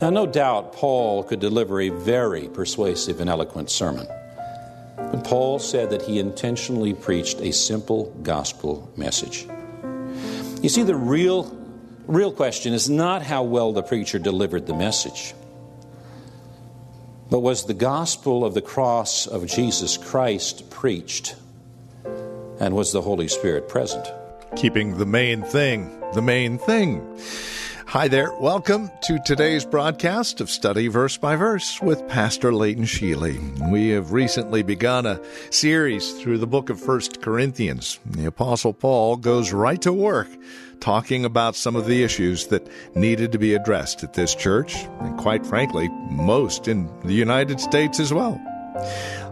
Now, no doubt Paul could deliver a very persuasive and eloquent sermon. But Paul said that he intentionally preached a simple gospel message. You see, the real, real question is not how well the preacher delivered the message, but was the gospel of the cross of Jesus Christ preached, and was the Holy Spirit present? Keeping the main thing the main thing. Hi there. Welcome to today's broadcast of Study Verse by Verse with Pastor Leighton Sheely. We have recently begun a series through the book of First Corinthians. The Apostle Paul goes right to work talking about some of the issues that needed to be addressed at this church, and quite frankly, most in the United States as well.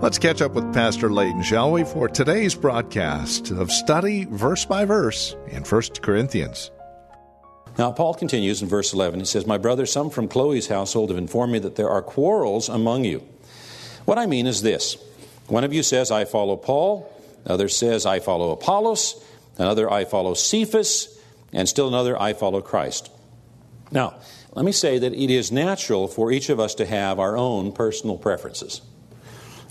Let's catch up with Pastor Leighton, shall we, for today's broadcast of Study Verse by Verse in First Corinthians. Now, Paul continues in verse 11. He says, My brother, some from Chloe's household have informed me that there are quarrels among you. What I mean is this one of you says, I follow Paul, another says, I follow Apollos, another, I follow Cephas, and still another, I follow Christ. Now, let me say that it is natural for each of us to have our own personal preferences.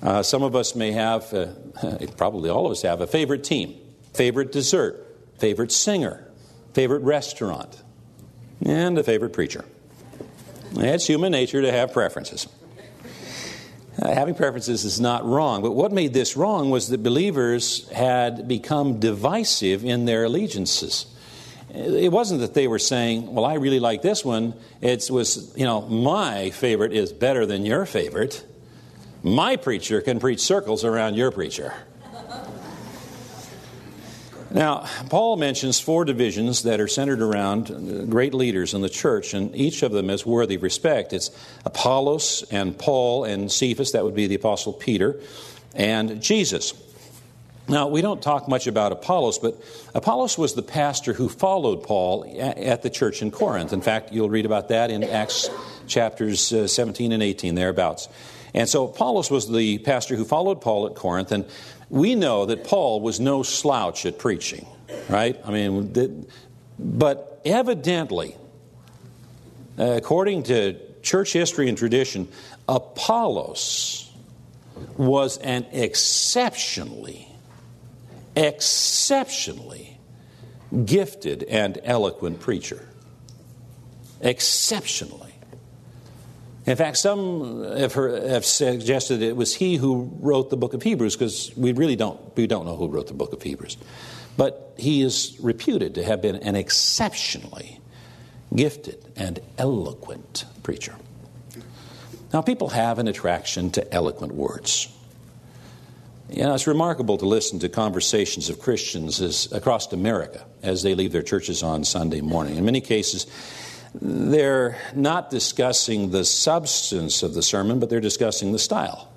Uh, some of us may have, uh, probably all of us have, a favorite team, favorite dessert, favorite singer, favorite restaurant and a favorite preacher. It's human nature to have preferences. Uh, having preferences is not wrong, but what made this wrong was that believers had become divisive in their allegiances. It wasn't that they were saying, "Well, I really like this one." It was, you know, my favorite is better than your favorite. My preacher can preach circles around your preacher. Now, Paul mentions four divisions that are centered around great leaders in the church, and each of them is worthy of respect. It's Apollos and Paul and Cephas, that would be the Apostle Peter, and Jesus. Now, we don't talk much about Apollos, but Apollos was the pastor who followed Paul at the church in Corinth. In fact, you'll read about that in Acts chapters uh, 17 and 18, thereabouts. And so Apollos was the pastor who followed Paul at Corinth, and we know that Paul was no slouch at preaching, right? I mean, but evidently, according to church history and tradition, Apollos was an exceptionally, exceptionally gifted and eloquent preacher. Exceptionally. In fact, some have, suggested it was he who wrote the book of Hebrews because we really don't, we don't know who wrote the book of Hebrews. But he is reputed to have been an exceptionally gifted and eloquent preacher. Now, people have an attraction to eloquent words. You know, it's remarkable to listen to conversations of Christians as, across America as they leave their churches on Sunday morning. In many cases, they're not discussing the substance of the sermon, but they're discussing the style.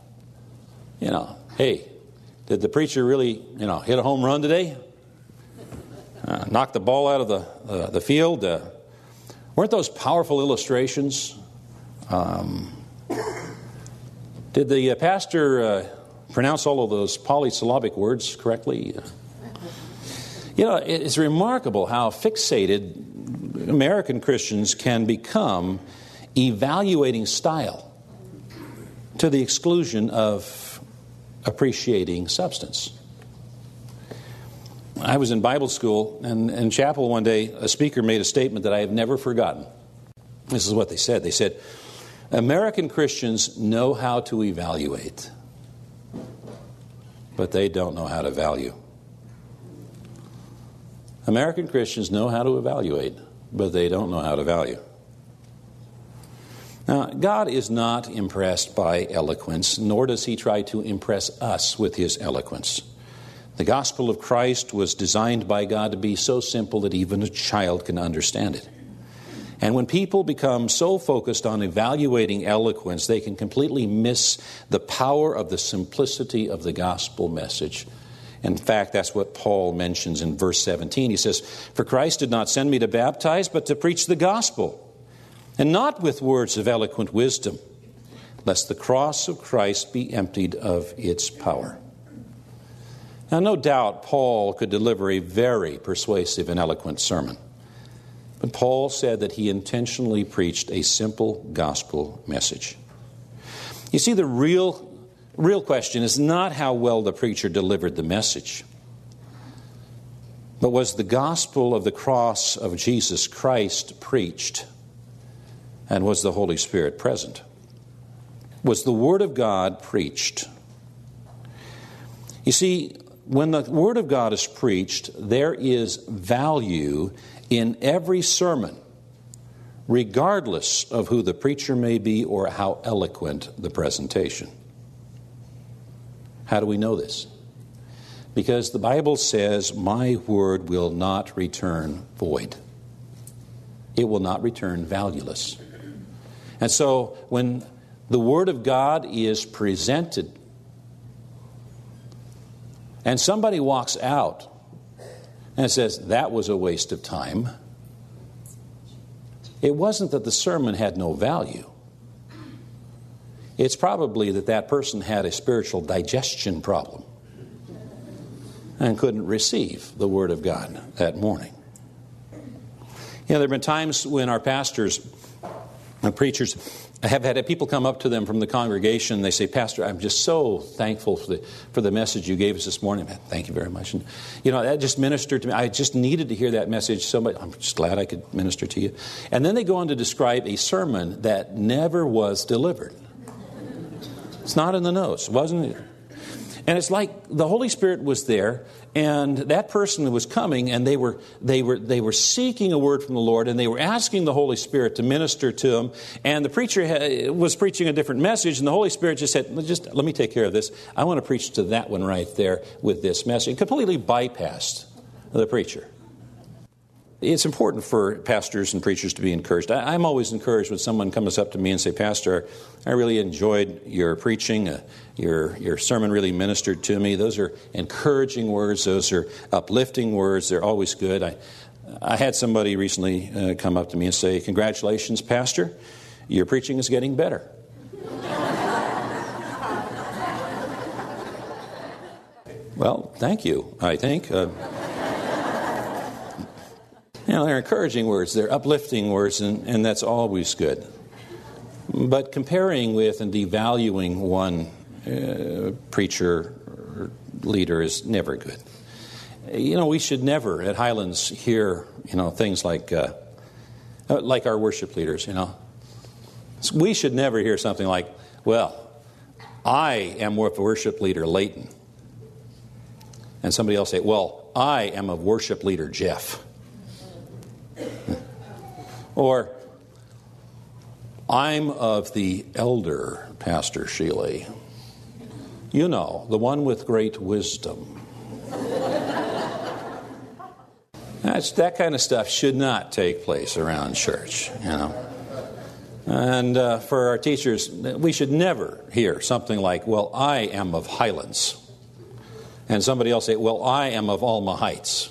You know, hey, did the preacher really, you know, hit a home run today? Uh, knock the ball out of the, uh, the field? Uh, weren't those powerful illustrations? Um, did the uh, pastor uh, pronounce all of those polysyllabic words correctly? You know, it's remarkable how fixated American Christians can become evaluating style to the exclusion of appreciating substance. I was in Bible school and in chapel one day, a speaker made a statement that I have never forgotten. This is what they said. They said, American Christians know how to evaluate, but they don't know how to value. American Christians know how to evaluate, but they don't know how to value. Now, God is not impressed by eloquence, nor does he try to impress us with his eloquence. The gospel of Christ was designed by God to be so simple that even a child can understand it. And when people become so focused on evaluating eloquence, they can completely miss the power of the simplicity of the gospel message. In fact, that's what Paul mentions in verse 17. He says, For Christ did not send me to baptize, but to preach the gospel, and not with words of eloquent wisdom, lest the cross of Christ be emptied of its power. Now, no doubt Paul could deliver a very persuasive and eloquent sermon. But Paul said that he intentionally preached a simple gospel message. You see, the real, real question is not how well the preacher delivered the message, but was the gospel of the cross of Jesus Christ preached, and was the Holy Spirit present? Was the Word of God preached? You see, when the Word of God is preached, there is value in every sermon, regardless of who the preacher may be or how eloquent the presentation. How do we know this? Because the Bible says, My word will not return void, it will not return valueless. And so when the Word of God is presented, and somebody walks out and says, that was a waste of time. It wasn't that the sermon had no value. It's probably that that person had a spiritual digestion problem and couldn't receive the Word of God that morning. You know, there have been times when our pastors and preachers have had people come up to them from the congregation. and They say, Pastor, I'm just so thankful for the, for the message you gave us this morning. Man, thank you very much. And, you know, that just ministered to me. I just needed to hear that message so much. I'm just glad I could minister to you. And then they go on to describe a sermon that never was delivered. It's not in the notes, wasn't it? And it's like the Holy Spirit was there, and that person was coming, and they were, they, were, they were seeking a word from the Lord, and they were asking the Holy Spirit to minister to them. And the preacher was preaching a different message, and the Holy Spirit just said, just let me take care of this. I want to preach to that one right there with this message. Completely bypassed the preacher. It's important for pastors and preachers to be encouraged. I, am always encouraged when someone comes up to me and say, "Pastor, I really enjoyed your preaching. Uh, your your sermon really ministered to me." Those are encouraging words. Those are uplifting words. They're always good. I I had somebody recently uh, come up to me and say, "Congratulations, Pastor, your preaching is getting better." well, thank you. I think. Uh, you know, they're encouraging words, they're uplifting words, and, and that's always good. But comparing with and devaluing one uh, preacher or leader is never good. You know, we should never at Highlands hear, you know, things like, uh, uh like our worship leaders, you know. We should never hear something like, well, I am with worship leader Leighton. And somebody else say, well, I am a worship leader Jeff. Or, I'm of the elder Pastor Sheely. You know, the one with great wisdom. That's, that kind of stuff should not take place around church, you know. And uh, for our teachers, we should never hear something like, Well, I am of Highlands. And somebody else say, Well, I am of Alma Heights.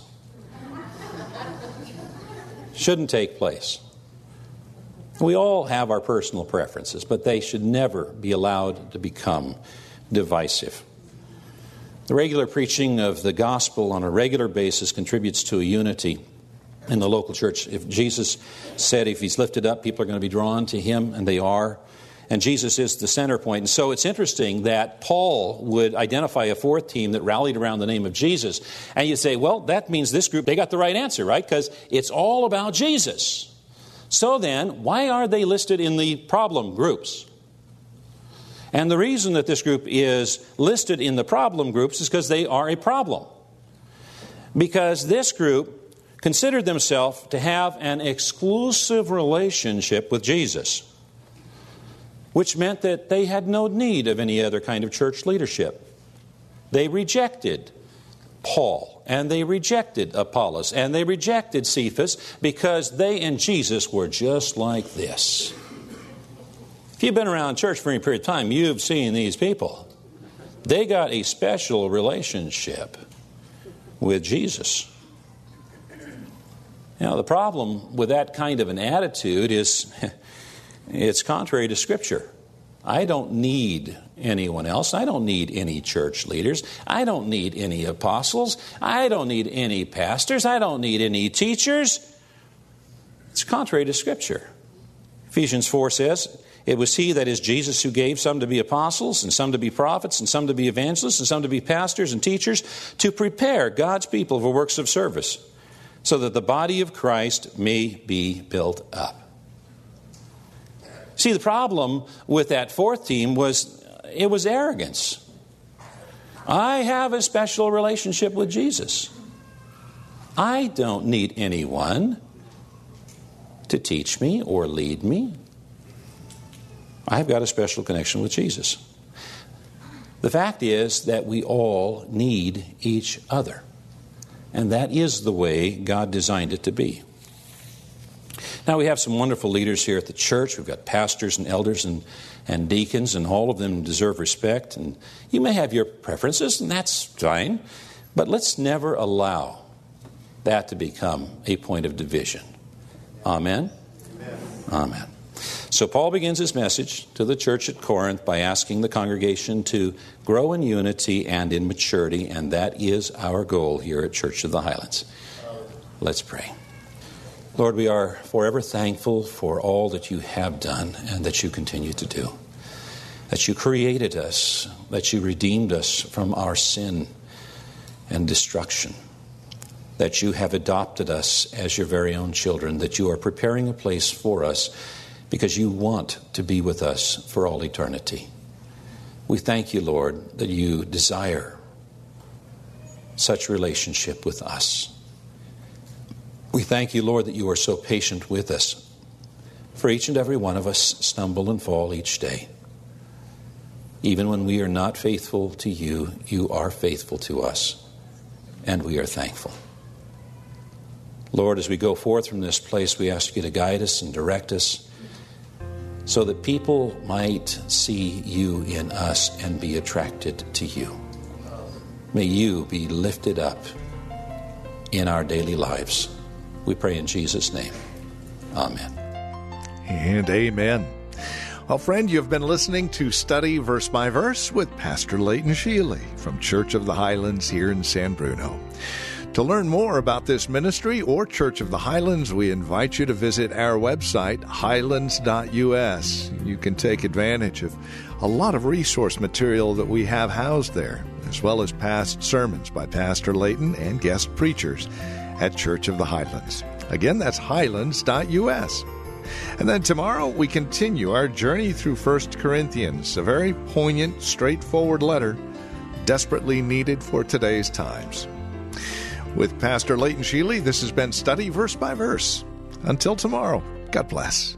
Shouldn't take place. We all have our personal preferences, but they should never be allowed to become divisive. The regular preaching of the gospel on a regular basis contributes to a unity in the local church. If Jesus said if he's lifted up, people are going to be drawn to him, and they are. And Jesus is the center point. And so it's interesting that Paul would identify a fourth team that rallied around the name of Jesus. And you say, well, that means this group, they got the right answer, right? Because it's all about Jesus. So then, why are they listed in the problem groups? And the reason that this group is listed in the problem groups is because they are a problem. Because this group considered themselves to have an exclusive relationship with Jesus, which meant that they had no need of any other kind of church leadership. They rejected Paul, and they rejected Apollos, and they rejected Cephas because they and Jesus were just like this. If you've been around church for any period of time, you've seen these people. They got a special relationship with Jesus. Now, the problem with that kind of an attitude is it's contrary to Scripture. I don't need anyone else. I don't need any church leaders. I don't need any apostles. I don't need any pastors. I don't need any teachers. It's contrary to Scripture. Ephesians 4 says, It was He, that is Jesus, who gave some to be apostles, and some to be prophets, and some to be evangelists, and some to be pastors and teachers, to prepare God's people for works of service, so that the body of Christ may be built up. See, the problem with that fourth team was uh, it was arrogance. I have a special relationship with Jesus. I don't need anyone to teach me or lead me. I've got a special connection with Jesus. The fact is that we all need each other. And that is the way God designed it to be. Now, we have some wonderful leaders here at the church. We've got pastors and elders and, and deacons, and all of them deserve respect. And you may have your preferences, and that's fine. But let's never allow that to become a point of division. Amen? Amen. Amen. So, Paul begins his message to the church at Corinth by asking the congregation to grow in unity and in maturity, and that is our goal here at Church of the Highlands. Let's pray. Lord, we are forever thankful for all that you have done and that you continue to do. That you created us, that you redeemed us from our sin and destruction, that you have adopted us as your very own children, that you are preparing a place for us because you want to be with us for all eternity. We thank you, Lord, that you desire such relationship with us. We thank you, Lord, that you are so patient with us. For each and every one of us stumble and fall each day. Even when we are not faithful to you, you are faithful to us, and we are thankful. Lord, as we go forth from this place, we ask you to guide us and direct us so that people might see you in us and be attracted to you. May you be lifted up in our daily lives. We pray in Jesus' name. Amen. And amen. Well, friend, you've been listening to Study Verse by Verse with Pastor Leighton Sheely from Church of the Highlands here in San Bruno. To learn more about this ministry or Church of the Highlands, we invite you to visit our website, highlands.us. You can take advantage of a lot of resource material that we have housed there, as well as past sermons by Pastor Leighton and guest preachers at Church of the Highlands. Again, that's highlands.us. And then tomorrow we continue our journey through 1 Corinthians, a very poignant, straightforward letter, desperately needed for today's times. With Pastor Leighton Sheely, this has been Study Verse by Verse. Until tomorrow, God bless.